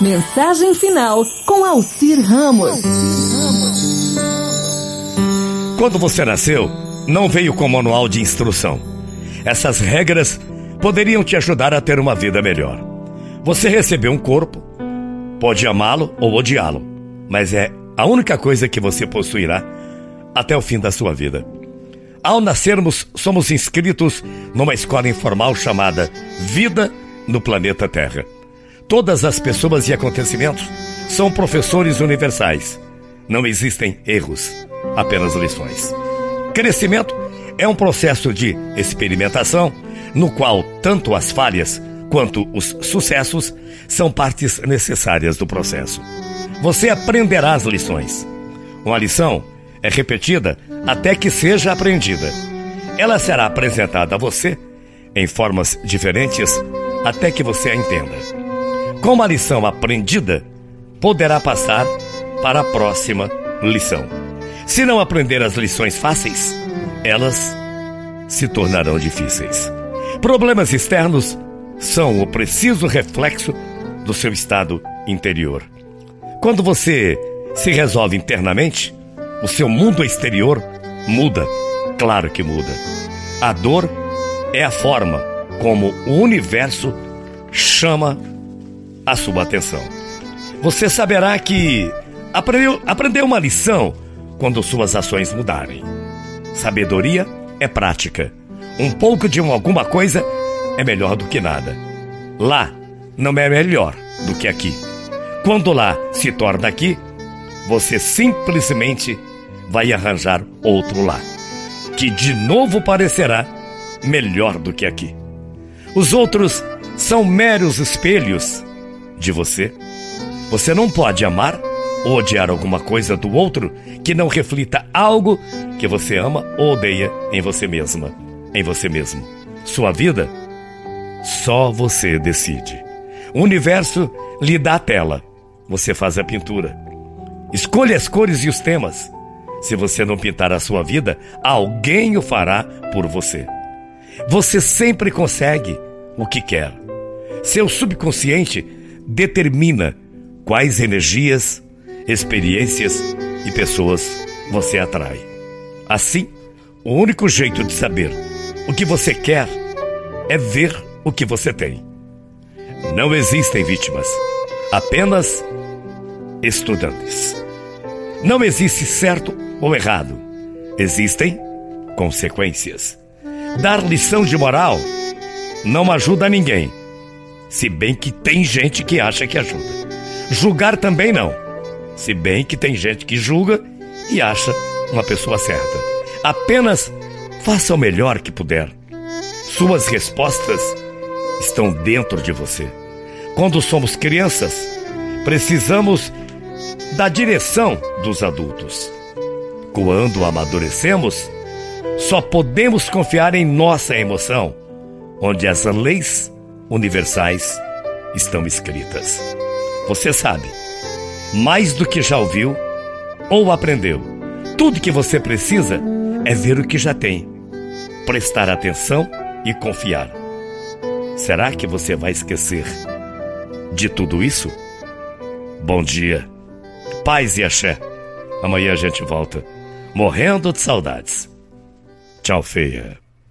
Mensagem final com Alcir Ramos. Quando você nasceu, não veio com manual de instrução. Essas regras poderiam te ajudar a ter uma vida melhor. Você recebeu um corpo, pode amá-lo ou odiá-lo, mas é a única coisa que você possuirá até o fim da sua vida. Ao nascermos, somos inscritos numa escola informal chamada Vida no Planeta Terra. Todas as pessoas e acontecimentos são professores universais. Não existem erros, apenas lições. Crescimento é um processo de experimentação no qual tanto as falhas quanto os sucessos são partes necessárias do processo. Você aprenderá as lições. Uma lição é repetida até que seja aprendida. Ela será apresentada a você em formas diferentes até que você a entenda. Com uma lição aprendida, poderá passar para a próxima lição. Se não aprender as lições fáceis, elas se tornarão difíceis. Problemas externos são o preciso reflexo do seu estado interior. Quando você se resolve internamente, o seu mundo exterior muda. Claro que muda. A dor é a forma como o universo chama a sua atenção. Você saberá que aprendeu, aprendeu uma lição quando suas ações mudarem. Sabedoria é prática. Um pouco de alguma coisa é melhor do que nada. Lá não é melhor do que aqui. Quando lá se torna aqui, você simplesmente vai arranjar outro lá, que de novo parecerá melhor do que aqui. Os outros são meros espelhos de você. Você não pode amar ou odiar alguma coisa do outro que não reflita algo que você ama ou odeia em você mesma, em você mesmo. Sua vida, só você decide. O universo lhe dá a tela, você faz a pintura. Escolha as cores e os temas. Se você não pintar a sua vida, alguém o fará por você. Você sempre consegue o que quer. Seu subconsciente determina quais energias, experiências e pessoas você atrai. Assim, o único jeito de saber o que você quer é ver o que você tem. Não existem vítimas, apenas estudantes. Não existe certo ou errado, existem consequências. Dar lição de moral não ajuda ninguém se bem que tem gente que acha que ajuda. Julgar também não, se bem que tem gente que julga e acha uma pessoa certa. Apenas faça o melhor que puder. Suas respostas estão dentro de você. Quando somos crianças, precisamos da direção dos adultos. Quando amadurecemos, só podemos confiar em nossa emoção, onde as leis universais estão escritas. Você sabe, mais do que já ouviu ou aprendeu, tudo que você precisa é ver o que já tem, prestar atenção e confiar. Será que você vai esquecer de tudo isso? Bom dia, paz e axé. Amanhã a gente volta, morrendo de saudades. Tchau, feia.